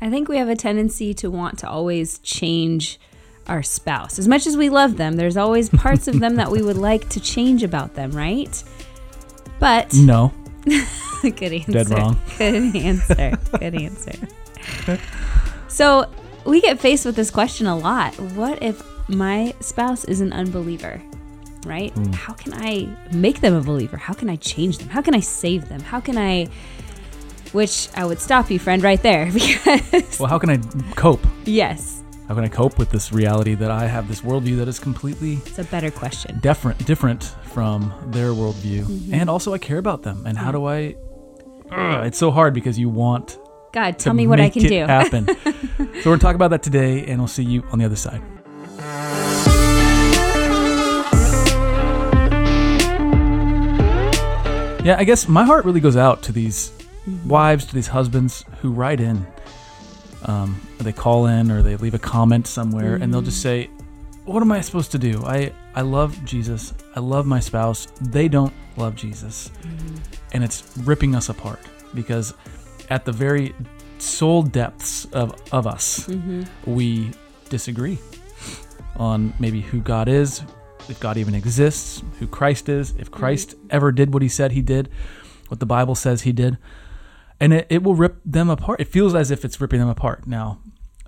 I think we have a tendency to want to always change our spouse. As much as we love them, there's always parts of them that we would like to change about them, right? But No. good answer. Dead wrong. Good answer. Good answer. So we get faced with this question a lot. What if my spouse is an unbeliever? Right? Hmm. How can I make them a believer? How can I change them? How can I save them? How can I which I would stop you, friend, right there because Well, how can I cope? yes, How can I cope with this reality that I have this worldview that is completely it's a better question. different, different from their worldview, Mm-hmm. and also I care about them. And how do I? Ugh, it's so hard because you want God, tell me what I can do. happen. so we're gonna talk about that today, and we'll see you on the other side. Yeah, I guess my heart really goes out to these. Wives, to these husbands who write in. Um, they call in or they leave a comment somewhere, and they'll just mm. say, "What am I supposed to do? I I love Jesus. I love my spouse. They don't love Jesus, mm-hmm. and it's ripping us apart because at the very soul depths of of us, mm-hmm. we disagree on maybe who God is, if God even exists, who Christ is, if Christ mm-hmm. ever did what he said he did, what the Bible says he did. And it, it will rip them apart. It feels as if it's ripping them apart. Now,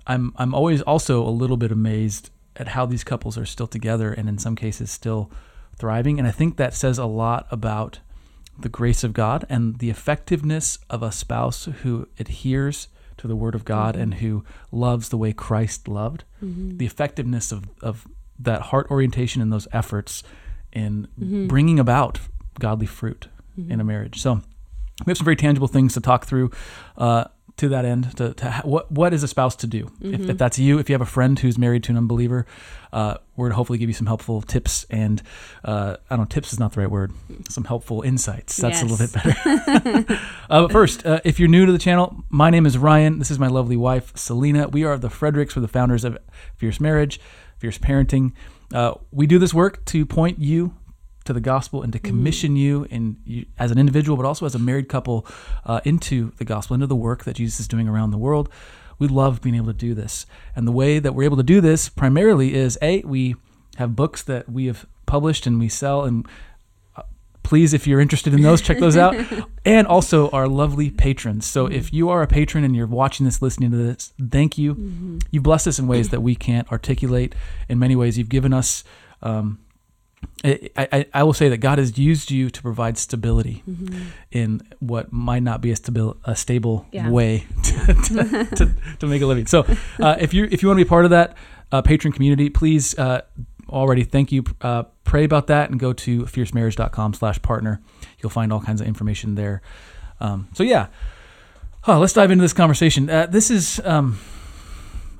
I'm I'm always also a little bit amazed at how these couples are still together and in some cases still thriving. And I think that says a lot about the grace of God and the effectiveness of a spouse who adheres to the word of God mm-hmm. and who loves the way Christ loved. Mm-hmm. The effectiveness of, of that heart orientation and those efforts in mm-hmm. bringing about godly fruit in a marriage. So we have some very tangible things to talk through uh, to that end. To, to ha- what what is a spouse to do? If, if that's you, if you have a friend who's married to an unbeliever, uh, we're gonna hopefully give you some helpful tips and uh, I don't know, tips is not the right word. Some helpful insights. That's a little bit better. uh, but first, uh, if you're new to the channel, my name is Ryan. This is my lovely wife, Selena. We are the Fredericks. We're the founders of Fierce Marriage, Fierce Parenting. Uh, we do this work to point you to the gospel and to commission you in you, as an individual, but also as a married couple uh, into the gospel, into the work that Jesus is doing around the world. We love being able to do this, and the way that we're able to do this primarily is a we have books that we have published and we sell and uh, please if you're interested in those check those out. And also our lovely patrons. So if you are a patron and you're watching this listening to this thank you. You've blessed us in ways that we can't articulate. In many ways you've given us um, I, I, I will say that God has used you to provide stability in what might not be a, stabil, a stable Yeah. way to, to, to, to make a living. So, uh, if you if you want to be part of that uh, patron community, please uh, already thank you. Uh, pray about that and go to fiercemarriage.com/partner. You'll find all kinds of information there. Um, so yeah, Huh, let's dive into this conversation. Uh, this is. Um,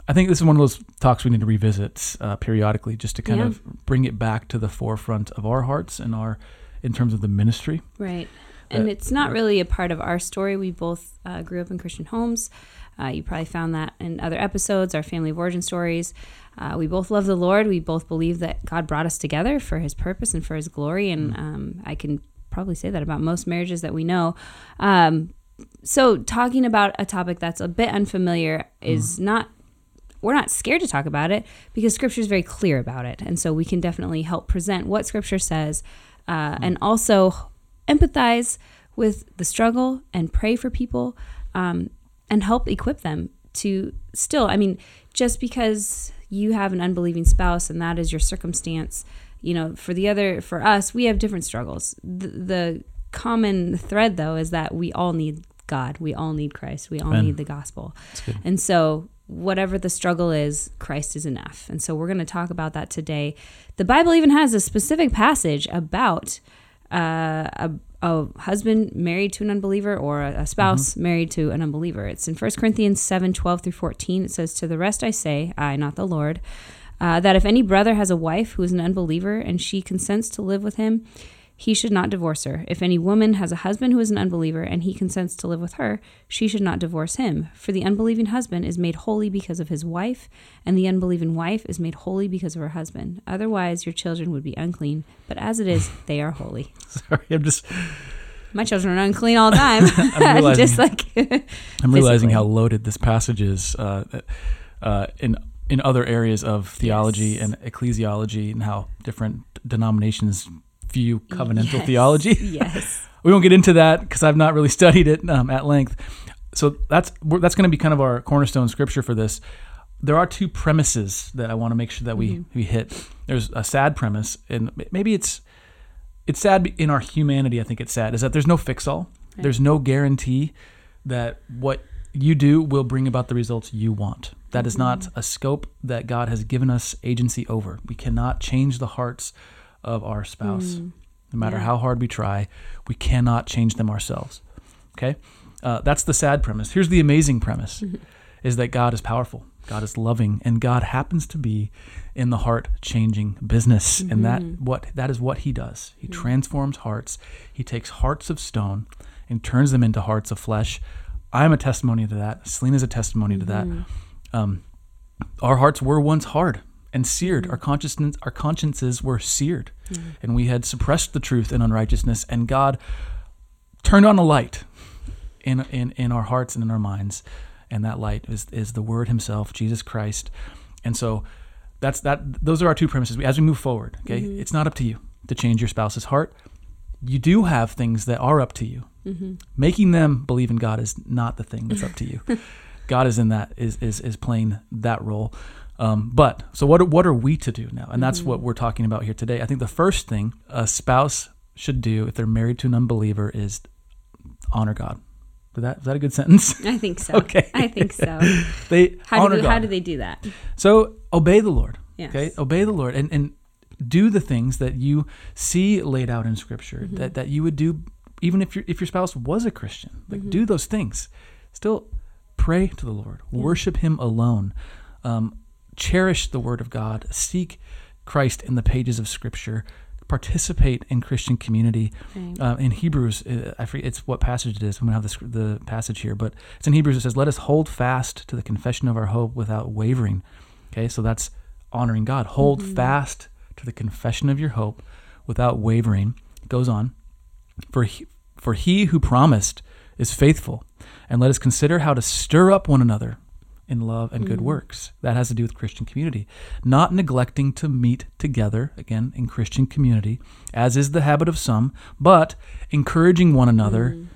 I think this is one of those talks we need to revisit uh, periodically, just to kind Yeah. of bring it back to the forefront of our hearts and our, in terms of the ministry. Right. And Uh, it's not really a part of our story. We both uh, grew up in Christian homes. Uh, you probably found that in other episodes, our family of origin stories. Uh, we both love the Lord. We both believe that God brought us together for His purpose and for His glory. And um, I can probably say that about most marriages that we know. Um, so, talking about a topic that's a bit unfamiliar is not we're not scared to talk about it because scripture is very clear about it. And so we can definitely help present what scripture says uh, and also empathize with the struggle and pray for people um, and help equip them to still i mean just because you have an unbelieving spouse and that is your circumstance you know for the other for us we have different struggles. The, the common thread though is that we all need god. We all need christ. We all Amen. need the gospel. And so, whatever the struggle is, Christ is enough. And so, we're going to talk about that today. The Bible even has a specific passage about uh, a, a husband married to an unbeliever or a, a spouse married to an unbeliever. It's in 1 Corinthians 7 12 through 14. It says, To the rest I say, I, not the Lord, uh, that if any brother has a wife who is an unbeliever and she consents to live with him, he should not divorce her. If any woman has a husband who is an unbeliever and he consents to live with her, she should not divorce him. For the unbelieving husband is made holy because of his wife, and the unbelieving wife is made holy because of her husband. Otherwise, your children would be unclean, but as it is, they are holy. Sorry, I'm just. My children are unclean all the time. I'm realizing, Just like I'm realizing how loaded this passage is uh, uh, in in other areas of theology Yes. and ecclesiology, and how different denominations view covenantal Yes. theology. yes. we won't get into that because I've not really studied it um, at length. So that's that's going to be kind of our cornerstone scripture for this. There are two premises that I want to make sure that we we hit. There's a sad premise, and maybe it's it's sad in our humanity. I think it's sad is that there's no fix all. Right. There's no guarantee that what you do will bring about the results you want. That is not a scope that God has given us agency over. We cannot change the hearts of our spouse. No matter Yeah. how hard we try, we cannot change them ourselves. Okay? Uh, that's the sad premise. Here's the amazing premise is that God is powerful, God is loving, and God happens to be in the heart changing business. And that what that is what he does. He transforms hearts. He takes hearts of stone and turns them into hearts of flesh. I'm a testimony to that. Selena's a testimony to that. Um, our hearts were once hard and seared. Our mm-hmm. consciousness, our consciences were seared, mm-hmm. and we had suppressed the truth in unrighteousness. And God turned on a light in in in our hearts and in our minds, and that light is is the Word Himself, Jesus Christ. And so, that's that. Those are our two premises. As we move forward, okay, mm-hmm. it's not up to you to change your spouse's heart. You do have things that are up to you. Making them believe in God is not the thing that's up to you. God is in that is is is playing that role. Um, but so what are- what are we to do now? And that's what we're talking about here today. I think the first thing a spouse should do if they're married to an unbeliever is honor God. Is that is that a good sentence? I think so. Okay. I think so. they How honor do, God. how do they do that? So obey the Lord. Yes. Okay, obey the Lord and and do the things that you see laid out in Scripture Mm-hmm. that that you would do even if your if your spouse was a Christian. Like Mm-hmm. do those things. Still pray to the Lord. Worship Him alone. Um, cherish the Word of God. Seek Christ in the pages of Scripture. Participate in Christian community. Right. Uh, in Hebrews, uh, I forget it's what passage it is. I'm gonna have the, the passage here, but it's in Hebrews. It says, "Let us hold fast to the confession of our hope without wavering." Okay, so that's honoring God. Hold fast to the confession of your hope without wavering. It goes on, for he, for he who promised is faithful, and let us consider how to stir up one another in love and good mm. works. That has to do with Christian community. Not neglecting to meet together, again, in Christian community, as is the habit of some, but encouraging one another, mm.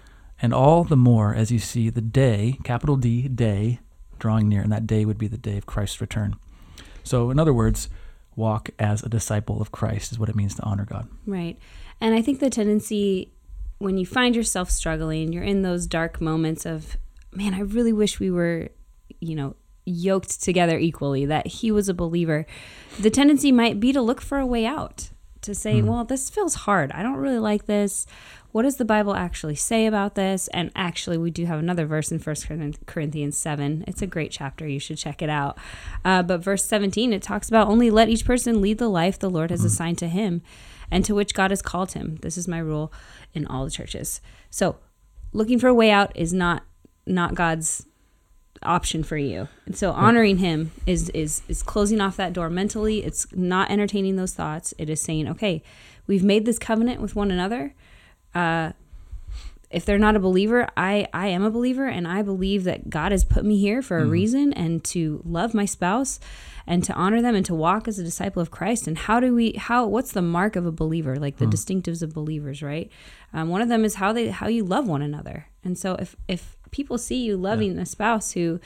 and all the more as you see the day, capital D, day, drawing near. And that day would be the day of Christ's return. So, in other words, walk as a disciple of Christ is what it means to honor God. Right. And I think the tendency when you find yourself struggling, you're in those dark moments of, man, I really wish we were, you know, yoked together equally, that he was a believer. The tendency might be to look for a way out, to say, well, this feels hard. I don't really like this. What does the Bible actually say about this? And actually, we do have another verse in First Corinthians 7. It's a great chapter. You should check it out. Uh, but verse 17, it talks about only let each person lead the life the Lord has assigned to him and to which God has called him. This is my rule in all the churches. So, looking for a way out is not not God's option for you. And so honoring him is is is closing off that door mentally. It's not entertaining those thoughts. It is saying, "Okay, we've made this covenant with one another. Uh if they're not a believer, I I am a believer and I believe that God has put me here for a reason and to love my spouse and to honor them and to walk as a disciple of Christ. And how do we how what's the mark of a believer? Like the distinctives of believers, right? Um, one of them is how they how you love one another. And so if if people see you loving a spouse who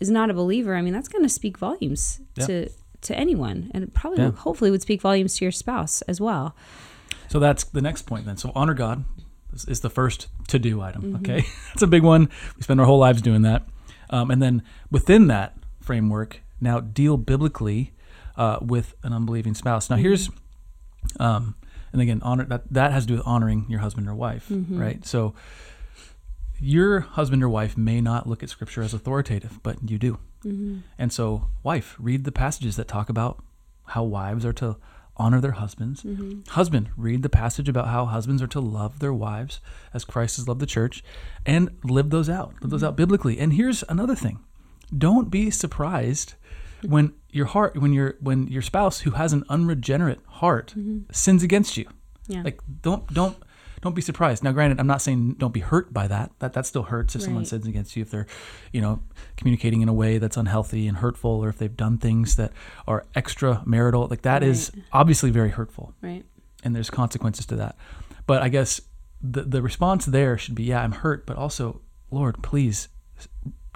is not a believer, I mean that's going to speak volumes Yeah. to to anyone, and it probably Yeah. hopefully would speak volumes to your spouse as well. So that's the next point then. So honor God is, the first to do item. Okay, that's a big one. We spend our whole lives doing that, um, and then within that framework, now deal biblically uh, with an unbelieving spouse. Now here's, um, and again, honor that that has to do with honoring your husband or wife, right? So your husband or wife may not look at Scripture as authoritative, but you do. Mm-hmm. And so, wife, read the passages that talk about how wives are to honor their husbands. Mm-hmm. Husband, read the passage about how husbands are to love their wives as Christ has loved the church and live those out. Live those mm-hmm. out biblically. And here's another thing. Don't be surprised when your heart when your when your spouse who has an unregenerate heart sins against you. Yeah. Like don't don't don't be surprised. Now, granted, I'm not saying don't be hurt by that. That that still hurts if someone sins against you, if they're, you know, communicating in a way that's unhealthy and hurtful, or if they've done things that are extramarital. Like that is Right. obviously very hurtful, Right. and there's consequences to that. But I guess the the response there should be, yeah, I'm hurt, but also, Lord, please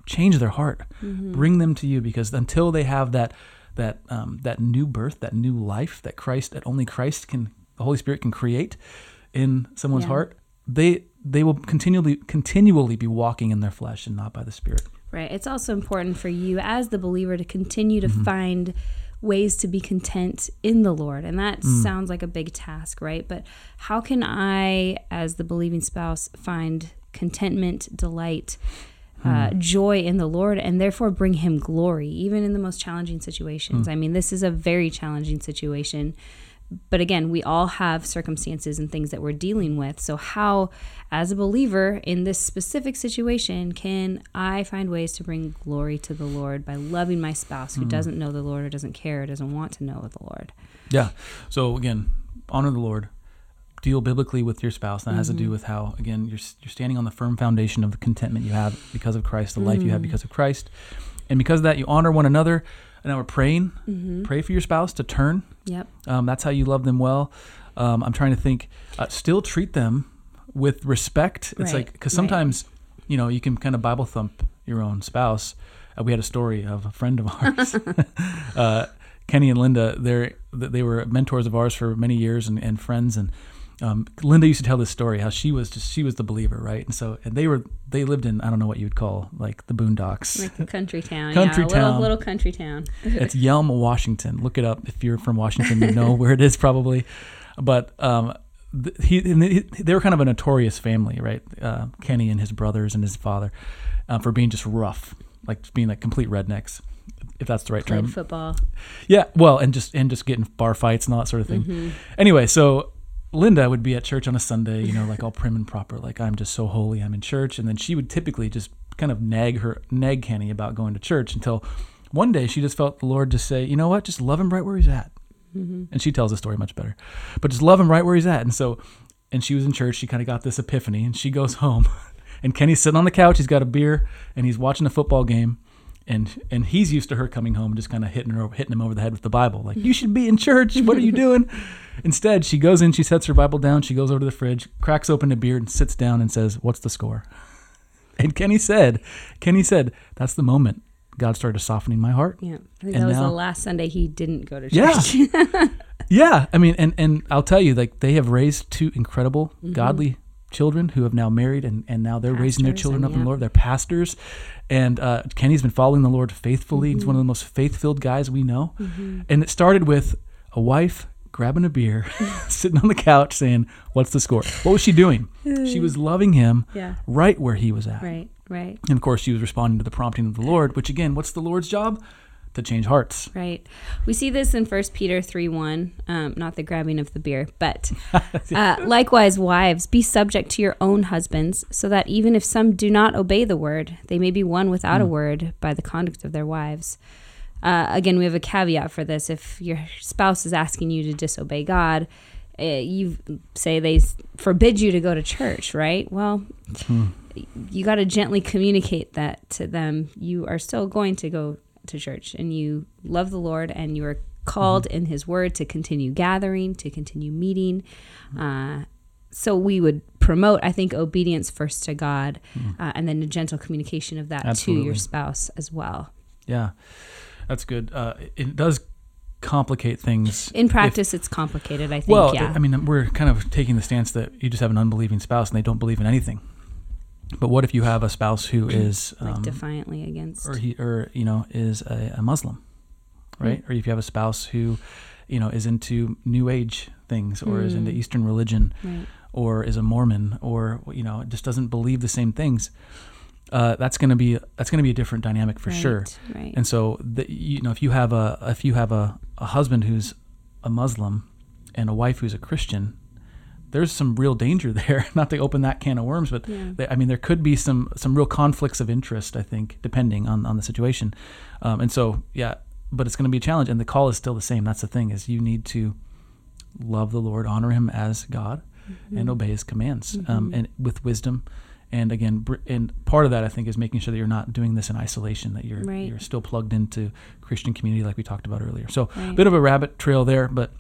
change their heart, Mm-hmm. bring them to you, because until they have that that um, that new birth, that new life that Christ, that only Christ can, the Holy Spirit can create in someone's Yeah. heart, they they will continually continually be walking in their flesh and not by the Spirit. Right. It's also important for you as the believer to continue to Mm-hmm. find ways to be content in the Lord. And that Mm. sounds like a big task, right? But how can I, as the believing spouse, find contentment, delight, Hmm. uh, joy in the Lord, and therefore bring Him glory, even in the most challenging situations? Hmm. I mean, this is a very challenging situation. But again, we all have circumstances and things that we're dealing with. So, how, as a believer in this specific situation, can I find ways to bring glory to the Lord by loving my spouse who mm. doesn't know the Lord or doesn't care or doesn't want to know the Lord? Yeah. So again, honor the Lord. Deal biblically with your spouse. That has to do mm-hmm. with how again you're you're standing on the firm foundation of the contentment you have because of Christ, the life you have mm. because of Christ, and because of that you honor one another. And now we're praying. Pray for your spouse to turn. Yep. Um, that's how you love them well. Um, I'm trying to think. Uh, still treat them with respect. It's Right, like because right. sometimes you know you can kind of Bible thump your own spouse. Uh, we had a story of a friend of ours, uh, Kenny and Linda. They they were mentors of ours for many years and, and friends. And um, Linda used to tell this story how she was just she was the believer, right? And so and they were they lived in I don't know what you would call like the boondocks. Like a country town. Country yeah, a little, town. little country town. It's Yelm, Washington. Look it up if you're from Washington. You know where it is probably. But um, th- he, and they they were kind of a notorious family, right? Uh, Kenny and his brothers and his father uh, for being just rough, like being like complete rednecks, if that's the right Played term. football. Yeah, well, and just and just getting bar fights and all that sort of thing. Mm-hmm. Anyway, so Linda would be at church on a Sunday, you know, like all prim and proper, like I'm just so holy, I'm in church, and then she would typically just kind of nag her nag Kenny about going to church until one day she just felt the Lord just say, you know what, just love him right where he's at. Mm-hmm. And she tells the story much better, but just love him right where he's at. And so, and she was in church. She kind of got this epiphany, and she goes home, and Kenny's sitting on the couch. He's got a beer, and he's watching a football game and and he's used to her coming home and just kind of hitting her hitting him over the head with the Bible, like you should be in church. What are you doing? Instead, she goes in, she sets her Bible down, she goes over to the fridge, cracks open a beer, and sits down and says, "What's the score?" And Kenny said, Kenny said, that's the moment God started softening my heart. Yeah. I think And that was now- the last Sunday he didn't go to church. Yeah, yeah. I mean, and and I'll tell you, like they have raised two incredible, godly children who have now married, and and now they're raising their children up in the. Lord. They're pastors, and uh, Kenny's been following the Lord faithfully. He's one of Mm-hmm. the most faith-filled guys we know, and it started with a wife grabbing a beer, sitting on the couch, saying, "What's the score?" What was she doing? she was loving him yeah. right where he was at, Right. Right. and of course, she was responding to the prompting of the Lord. Which again, what's the Lord's job? To change hearts. Right. We see this in 1 Peter 3 1, um, not the grabbing of the beer, but uh, likewise, wives, be subject to your own husbands, so that even if some do not obey the word, they may be won without a word by the conduct of their wives. Uh, again, we have a caveat for this. If your spouse is asking you to disobey God, uh, you say they forbid you to go to church, right? Well, you got to gently communicate that to them. You are still going to go to church and you love the Lord and you are called in His Word to continue gathering, to continue meeting. Uh, so we would promote, I think, obedience first to God uh, and then a gentle communication of that to your spouse as well. Yeah, that's good. Uh, it, does complicate things. In practice, it's complicated, I think. well, yeah. I mean, we're kind of taking the stance that you just have an unbelieving spouse and they don't believe in anything. But what if you have a spouse who is, like um, defiantly against. or he, or you know, is a, a Muslim, right? Or if you have a spouse who, you know, is into New Age things, or is into Mm. Eastern religion, right. or is a Mormon, or you know, just doesn't believe the same things. Uh, that's gonna be that's gonna be a different dynamic for sure. Right, Right. And so, the, you know, if you have a if you have a, a husband who's a Muslim and a wife who's a Christian, there's some real danger there. Not to open that can of worms, but Yeah. they, I mean, there could be some some real conflicts of interest. I think, depending on on the situation. Um, and so, yeah, but it's going to be a challenge, and the call is still the same. That's the thing is you need to love the Lord, honor Him as God, Mm-hmm. and obey his commands um, and with wisdom and again br- and part of that i think is making sure that you're not doing this in isolation that you're Right. you're still plugged into christian community like we talked about earlier so a Right. bit of a rabbit trail there but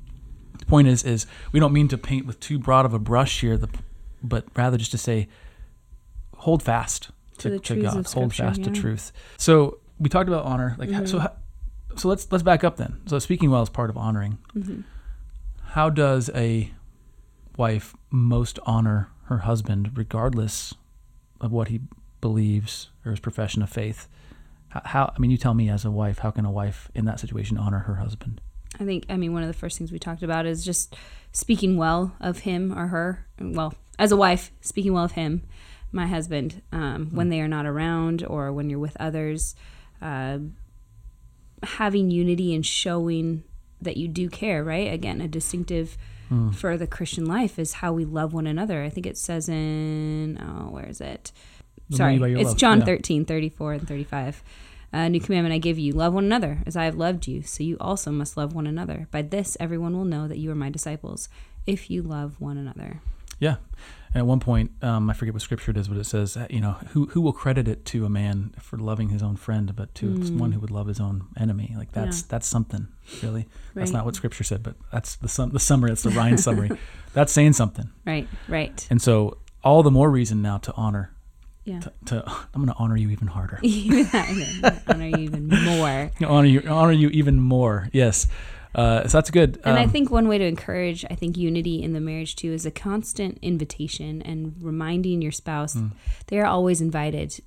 the point is is we don't mean to paint with too broad of a brush here the, but rather just to say hold fast To to, the to god hold fast to yeah. Mm-hmm. truth so we talked about honor like so so let's let's back up then so speaking well is part of honoring Mm-hmm. how does a wife most honor her husband regardless of what he believes or his profession of faith how, how i mean you tell me as a wife how can a wife in that situation honor her husband I think, I mean, one of the first things we talked about is just speaking well of him or her. Well, as a wife, speaking well of him, my husband, um, when they are not around or when you're with others. Uh, having unity and showing that you do care, right? Again, a distinctive Hmm. for the Christian life is how we love one another. I think it says in, oh, where is it? Sorry, money by your it's love, John yeah. thirteen thirty four 13, 34, and 35. A new commandment I give you love one another as I have loved you, so you also must love one another. By this, everyone will know that you are my disciples if you love one another. yeah and at one point um, i forget what scripture it is but it says uh, you know who, who will credit it to a man for loving his own friend but to Mm. one who would love his own enemy like that's Yeah. that's something really that's not what scripture said but that's the sum, the summary that's the ryan summary that's saying something Right, right. And so, all the more reason now to honor. Yeah. To, to I'm going to honor you even harder. Honor you even more. honor you, honor you even more. Yes. Uh, so that's good. And I Um, think one way to encourage, I think, unity in the marriage too is a constant invitation and reminding your spouse Mm. they are always invited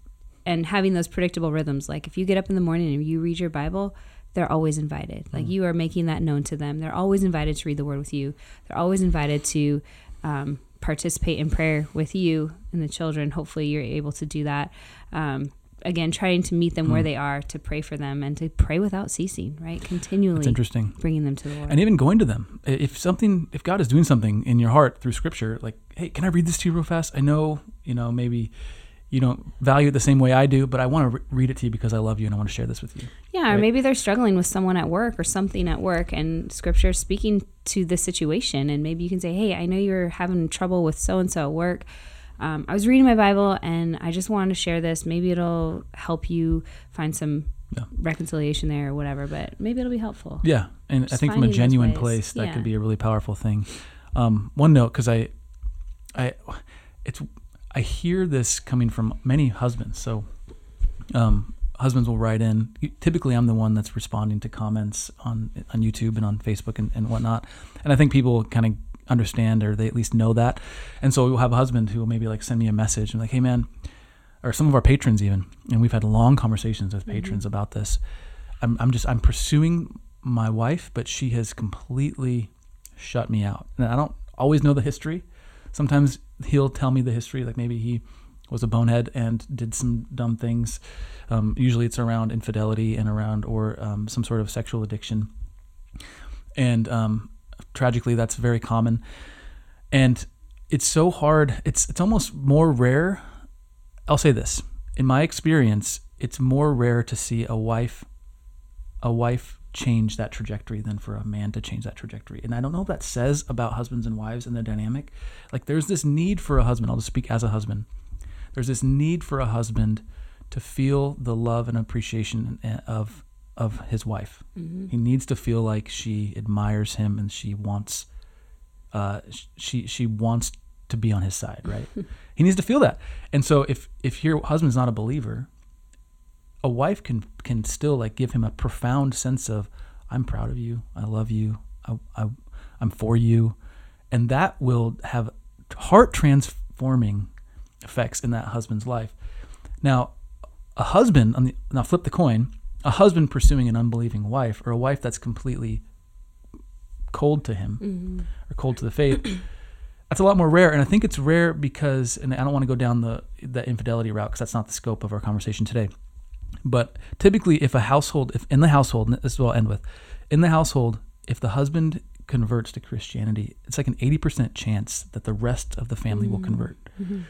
and having those predictable rhythms. Like if you get up in the morning and you read your Bible, they're always invited. Like Mm. you are making that known to them. They're always invited to read the word with you. They're always invited to um, participate in prayer with you and the children. Hopefully, you're able to do that. Um, again, trying to meet them where Mm. they are, to pray for them, and to pray without ceasing. Right, continually That's interesting. bringing them to the Lord. And even going to them. If something, if God is doing something in your heart through Scripture, like, hey, can I read this to you real fast? I know, you know, maybe you don't value it the same way I do, but I want to re- read it to you because I love you and I want to share this with you. Yeah, or maybe they're struggling with someone at work or something at work, and scripture is speaking to the situation. And maybe you can say, Hey, I know you're having trouble with so and so at work. Um, I was reading my Bible and I just wanted to share this. Maybe it'll help you find some Yeah. reconciliation there or whatever, but maybe it'll be helpful. Yeah, and I think from a genuine place that Yeah. could be a really powerful thing. Um, one note, because I, I, it's I hear this coming from many husbands. So, um, husbands will write in. Typically, I'm the one that's responding to comments on on YouTube and on Facebook and, and whatnot. And I think people kind of understand or they at least know that. And so we'll have a husband who will maybe like send me a message and like, hey man, or some of our patrons even, and we've had long conversations with patrons about this. I'm, I'm just I'm pursuing my wife, but she has completely shut me out. And I don't always know the history. Sometimes he'll tell me the history, like maybe he was a bonehead and did some dumb things. Um, usually it's around infidelity and around or um, some sort of sexual addiction. And um, tragically, that's very common. And it's so hard. It's it's almost more rare. I'll say this: in my experience, it's more rare to see a wife, a wife change that trajectory than for a man to change that trajectory. And I don't know what that says about husbands and wives and the dynamic. Like there's this need for a husband. I'll just speak as a husband. There's this need for a husband to feel the love and appreciation eh, of of his wife. He needs to feel like she admires him and she wants uh, she she wants to be on his side, right? he needs to feel that. And so if if your husband's not a believer, a wife can can still like give him a profound sense of I'm proud of you, I love you, I, I I'm for you, and that will have heart transforming effects in that husband's life. Now, a husband on the now flip the coin, a husband pursuing an unbelieving wife or a wife that's completely cold to him mm-hmm. or cold to the faith. That's a lot more rare, and I think it's rare because, and I don't want to go down the the infidelity route because that's not the scope of our conversation today. But typically, if a household, if in the household, and this is what I'll end with, in the household, if the husband converts to Christianity, it's like an eighty percent chance that the rest of the family will mm-hmm. convert. Mm-hmm.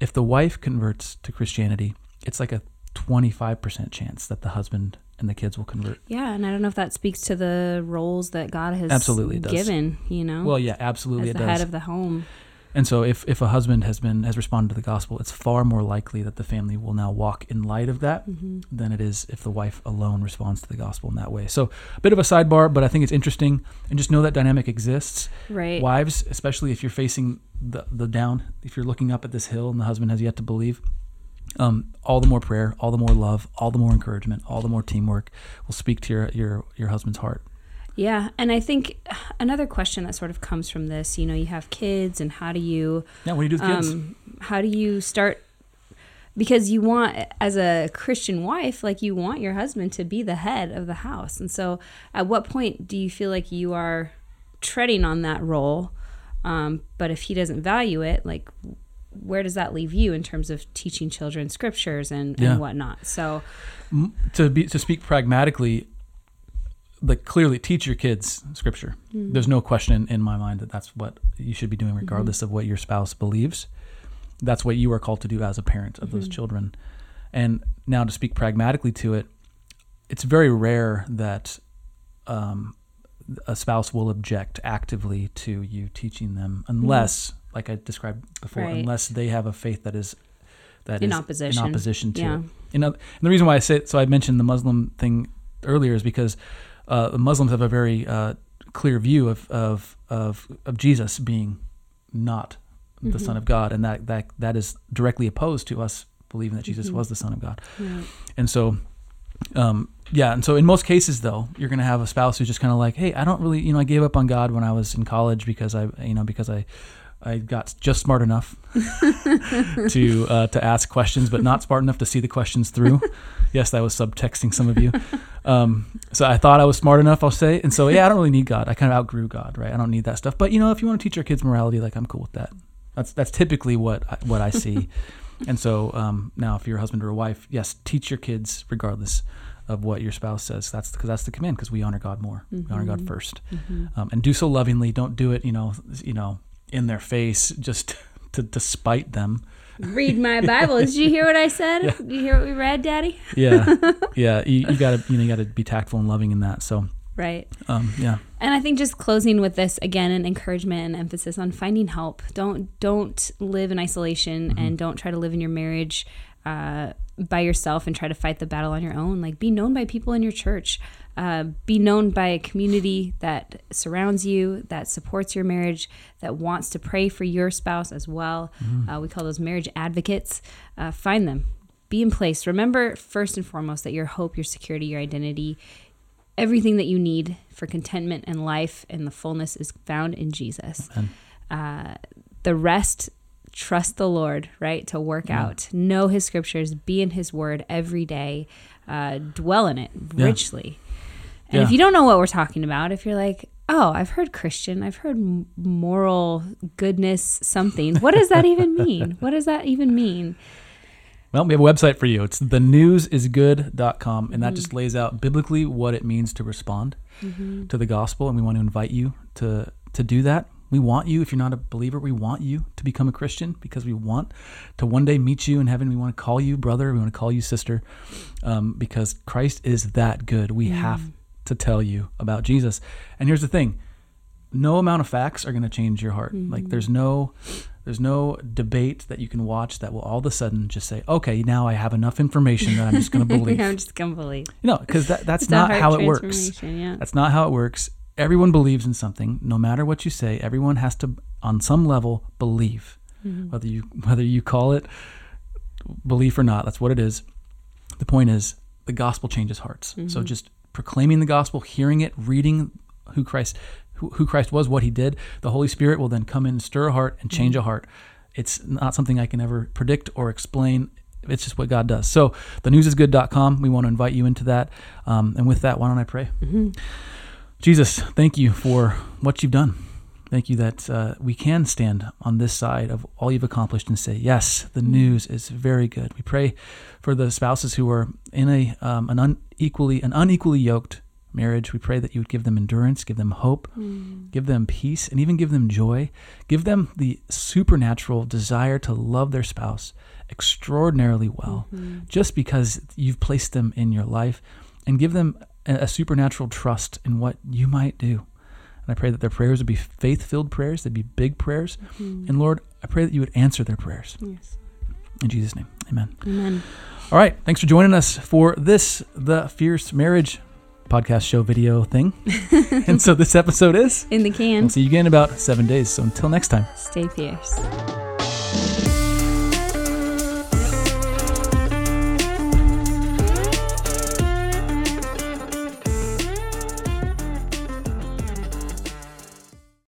If the wife converts to Christianity, it's like a twenty-five percent chance that the husband and the kids will convert. Yeah, and I don't know if that speaks to the roles that God has Absolutely given, you know, Well, yeah, absolutely, as it the does. head of the home. And so if, if a husband has been has responded to the gospel, it's far more likely that the family will now walk in light of that Mm-hmm. than it is if the wife alone responds to the gospel in that way. So a bit of a sidebar, but I think it's interesting and just know that dynamic exists. Right. Wives, especially if you're facing the, the down, if you're looking up at this hill and the husband has yet to believe, um, all the more prayer, all the more love, all the more encouragement, all the more teamwork will speak to your your, your husband's heart. Yeah, and I think another question that sort of comes from this, you know, you have kids, and how do you, Yeah, what do you do with kids? um, how do you start? Because you want, as a Christian wife, like you want your husband to be the head of the house, and so at what point do you feel like you are treading on that role? Um, but if he doesn't value it, like where does that leave you in terms of teaching children scriptures and, Yeah. and whatnot? So to be to speak pragmatically, like clearly teach your kids scripture. Hmm. There's no question in my mind that that's what you should be doing, regardless of what your spouse believes. That's what you are called to do as a parent of those children. And now to speak pragmatically to it, it's very rare that um, a spouse will object actively to you teaching them, unless, like I described before, Right. unless they have a faith that is that In is opposition. in opposition to Yeah. it. You know, and the reason why I say so I mentioned the Muslim thing earlier is because uh, the Muslims have a very uh, clear view of, of of of Jesus being not the Son of God, and that that that is directly opposed to us believing that Jesus was the Son of God. Right. And so, um, yeah, and so in most cases, though, you're going to have a spouse who's just kind of like, "Hey, I don't really, you know, I gave up on God when I was in college because I, you know, because I, I got just smart enough to uh, to ask questions, but not smart enough to see the questions through." yes, that was subtexting some of you. Um, so I thought I was smart enough, I'll say, and so yeah, I don't really need God. I kind of outgrew God, right? I don't need that stuff. But you know, if you want to teach your kids morality, like I'm cool with that. That's that's typically what I, what I see. And so um, now, if you're a husband or a wife, yes, teach your kids regardless of what your spouse says. That's because that's the command. Because we honor God more. We honor God 1st um, and do so lovingly. Don't do it, you know, you know, in their face, just to, to spite them. Read my Bible. Did you hear what I said? Did you hear what we read, Daddy? Yeah, yeah. You, you gotta, you know, you gotta be tactful and loving in that. So, Right. um, yeah, And I think just closing with this again, an encouragement and emphasis on finding help. Don't don't live in isolation and don't try to live in your marriage uh, by yourself and try to fight the battle on your own. Like be known by people in your church. Uh, be known by a community that surrounds you, that supports your marriage, that wants to pray for your spouse as well. Uh, we call those marriage advocates. Uh, find them. Be in place. Remember, first and foremost, that your hope, your security, your identity, everything that you need for contentment and life and the fullness is found in Jesus. Uh, the rest, trust the Lord, right? To work out, know His scriptures, be in His word every day, uh, dwell in it Yeah. richly. And if you don't know what we're talking about, if you're like, oh, I've heard Christian, I've heard moral goodness something, what does that even mean? What does that even mean? Well, we have a website for you. It's thenewsisgood.com, and that just mm. lays out biblically what it means to respond mm-hmm. to the gospel. And we want to invite you to to do that. We want you, if you're not a believer, we want you to become a Christian because we want to one day meet you in heaven. We want to call you brother. We want to call you sister um, because Christ is that good. We have mm. To tell you about Jesus. And here's the thing no amount of facts are going to change your heart. Like mm-hmm. there's no there's no debate that you can watch that will all of a sudden just say, okay, now I have enough information that I'm just going to believe. I'm just gonna believe. No, because that, that's It's not how it works. Yeah. That's not how it works. Everyone believes in something. No matter what you say, everyone has to, on some level, believe. Mm-hmm. Whether you whether you call it belief or not, that's what it is. The point is, the gospel changes hearts. So mm-hmm. just proclaiming the gospel, hearing it, reading who Christ who, who Christ was, what He did, the Holy Spirit will then come in, and stir a heart, and change a heart. It's not something I can ever predict or explain. It's just what God does. So, thenewsisgood.com, we want to invite you into that. Um, and with that, why don't I pray? Jesus, thank you for what you've done. Thank you that uh, we can stand on this side of all you've accomplished and say, yes, the news is very good. We pray for the spouses who are in a um, an unequally an unequally yoked marriage. We pray that you would give them endurance, give them hope, give them peace, and even give them joy. Give them the supernatural desire to love their spouse extraordinarily well, just because you've placed them in your life, and give them a supernatural trust in what you might do. I pray that their prayers would be faith filled prayers, they'd be big prayers. Mhm. And Lord, I pray that you would answer their prayers. yes. In Jesus' name, amen. Amen. All right. Thanks for joining us for this, the Fierce Marriage podcast show video thing. and so this episode is. In the can. We'll see you again in about seven days. So until next time. Stay fierce.